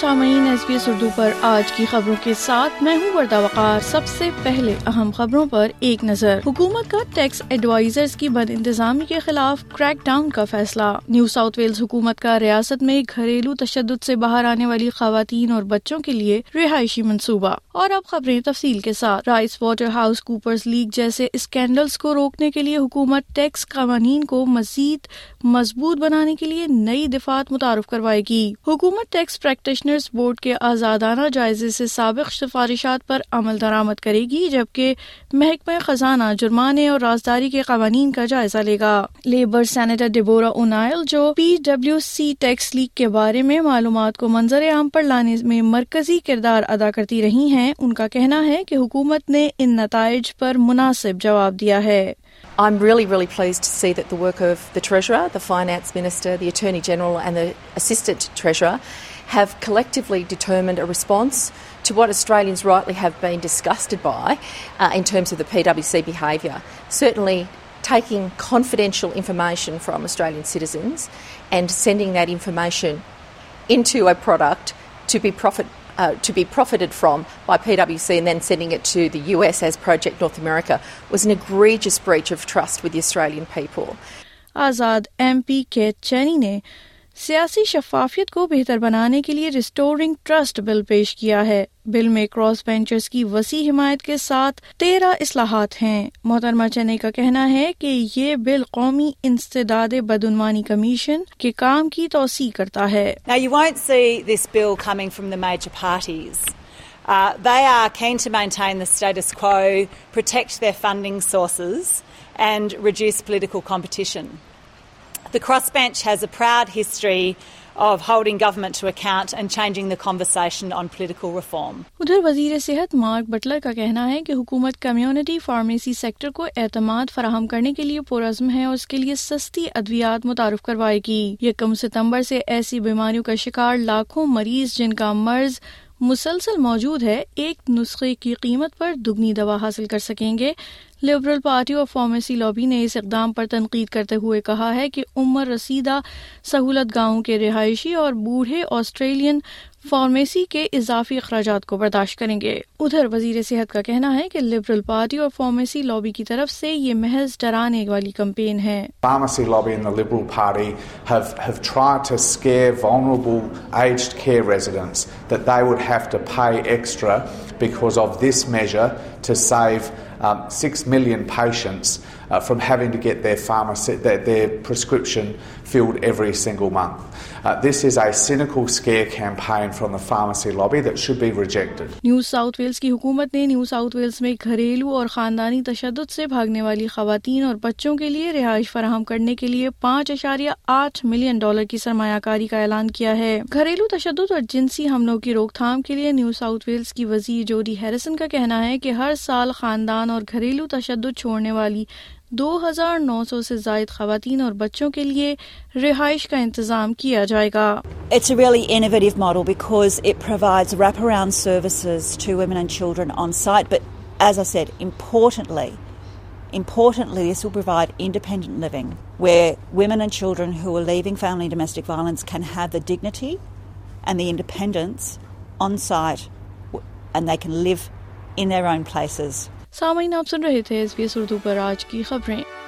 سامعین S B S Urdu پر آج کی خبروں کے ساتھ میں ہوں وردہ وقار سب سے پہلے اہم خبروں پر ایک نظر حکومت کا ٹیکس ایڈوائزر کی بد انتظامی کے خلاف کریک ڈاؤن کا فیصلہ نیو ساؤتھ ویلز حکومت کا ریاست میں گھریلو تشدد سے باہر آنے والی خواتین اور بچوں کے لیے رہائشی منصوبہ اور اب خبریں تفصیل کے ساتھ rice water house Cooper leak جیسے اسکینڈلز کو روکنے کے لیے حکومت ٹیکس قوانین کو مزید مضبوط بنانے کے لیے نئی دفات متعارف کروائے گی حکومت ٹیکس پریکٹس کمشنرز بورڈ کے آزادانہ جائزے سے سابق سفارشات پر عمل درآمد کرے گی جبکہ محکمہ خزانہ جرمانے اور رازداری کے قوانین کا جائزہ لے گا لیبر سینیٹر ڈیبورا اونائل جو P W C tax leak کے بارے میں معلومات کو منظر عام پر لانے میں مرکزی کردار ادا کرتی رہی ہیں ان کا کہنا ہے کہ حکومت نے ان نتائج پر مناسب جواب دیا ہے I'm really pleased to see that the work of the Treasurer, the Finance Minister, the Attorney General and the Assistant Treasurer have collectively determined a response to what Australians rightly have been disgusted by uh, in terms of the PwC behaviour. Certainly taking confidential information from Australian citizens and sending that information into a product to be profit to be profit فرومس گرٹ اسپرچ of trust with اسرائیلی آزاد M P چینی نے سیاسی شفافیت کو بہتر بنانے کے لیے ریسٹورنگ ٹرسٹ بل پیش کیا ہے بل میں کراس وینچرز کی وسیع حمایت کے ساتھ تیرہ اصلاحات ہیں محترمہ چنئی کا کہنا ہے کہ یہ بل قومی انسداد بدعنوانی کمیشن کے کام کی توسیع کرتا ہے Uh, quo, The the crossbench has a proud history of holding government to account and changing conversation reform. ادھر وزیر صحت مارک بٹلر کا کہنا ہے کہ حکومت کمیونٹی فارمیسی سیکٹر کو اعتماد فراہم کرنے کے لیے پرعزم ہے اور اس کے لیے سستی ادویات متعارف کروائے گی یکم ستمبر سے ایسی بیماریوں کا شکار لاکھوں مریض جن کا مرض مسلسل موجود ہے ایک نسخے کی قیمت پر دگنی دوا حاصل کر سکیں گے Liberal Party of pharmacy lobby نے اس اقدام پر تنقید کرتے ہوئے کہا ہے کہ عمر رسیدہ سہولت گاؤں کے رہائشی اور بوڑھے آسٹریلین فارمیسی کے اضافی اخراجات کو برداشت کریں گے ادھر وزیر صحت کا کہنا ہے کہ لبرل پارٹی اور فارمیسی لابی کی طرف سے یہ محض ڈرانے والی کمپین ہے pharmacy six million physicians uh, Uh, from from having to get their, their, their pharmacy, pharmacy prescription filled every single month. Uh, this is a cynical scare campaign the lobby that should be rejected. New South Wales کی حکومت نے new South Wales میں خاندانی تشدد سے بھاگنے والی خواتین اور بچوں کے لیے رہائش فراہم کرنے کے لیے پانچ اشاریہ آٹھ ملین ڈالر کی سرمایہ کاری کا اعلان کیا ہے گھریلو تشدد اور جنسی حملوں کی روک تھام کے لیے نیو ساؤتھ ویلز کی وزیر جوڈی ہیرسن کا کہنا ہے کہ ہر سال خاندان اور گھریلو تشدد چھوڑنے والی دو ہزار نو سو سے زائد خواتین اور بچوں کے لیے رہائش کا انتظام کیا جائے گا سامعین آپ سن رہے تھے ایس بی ایس اردو پر آج کی خبریں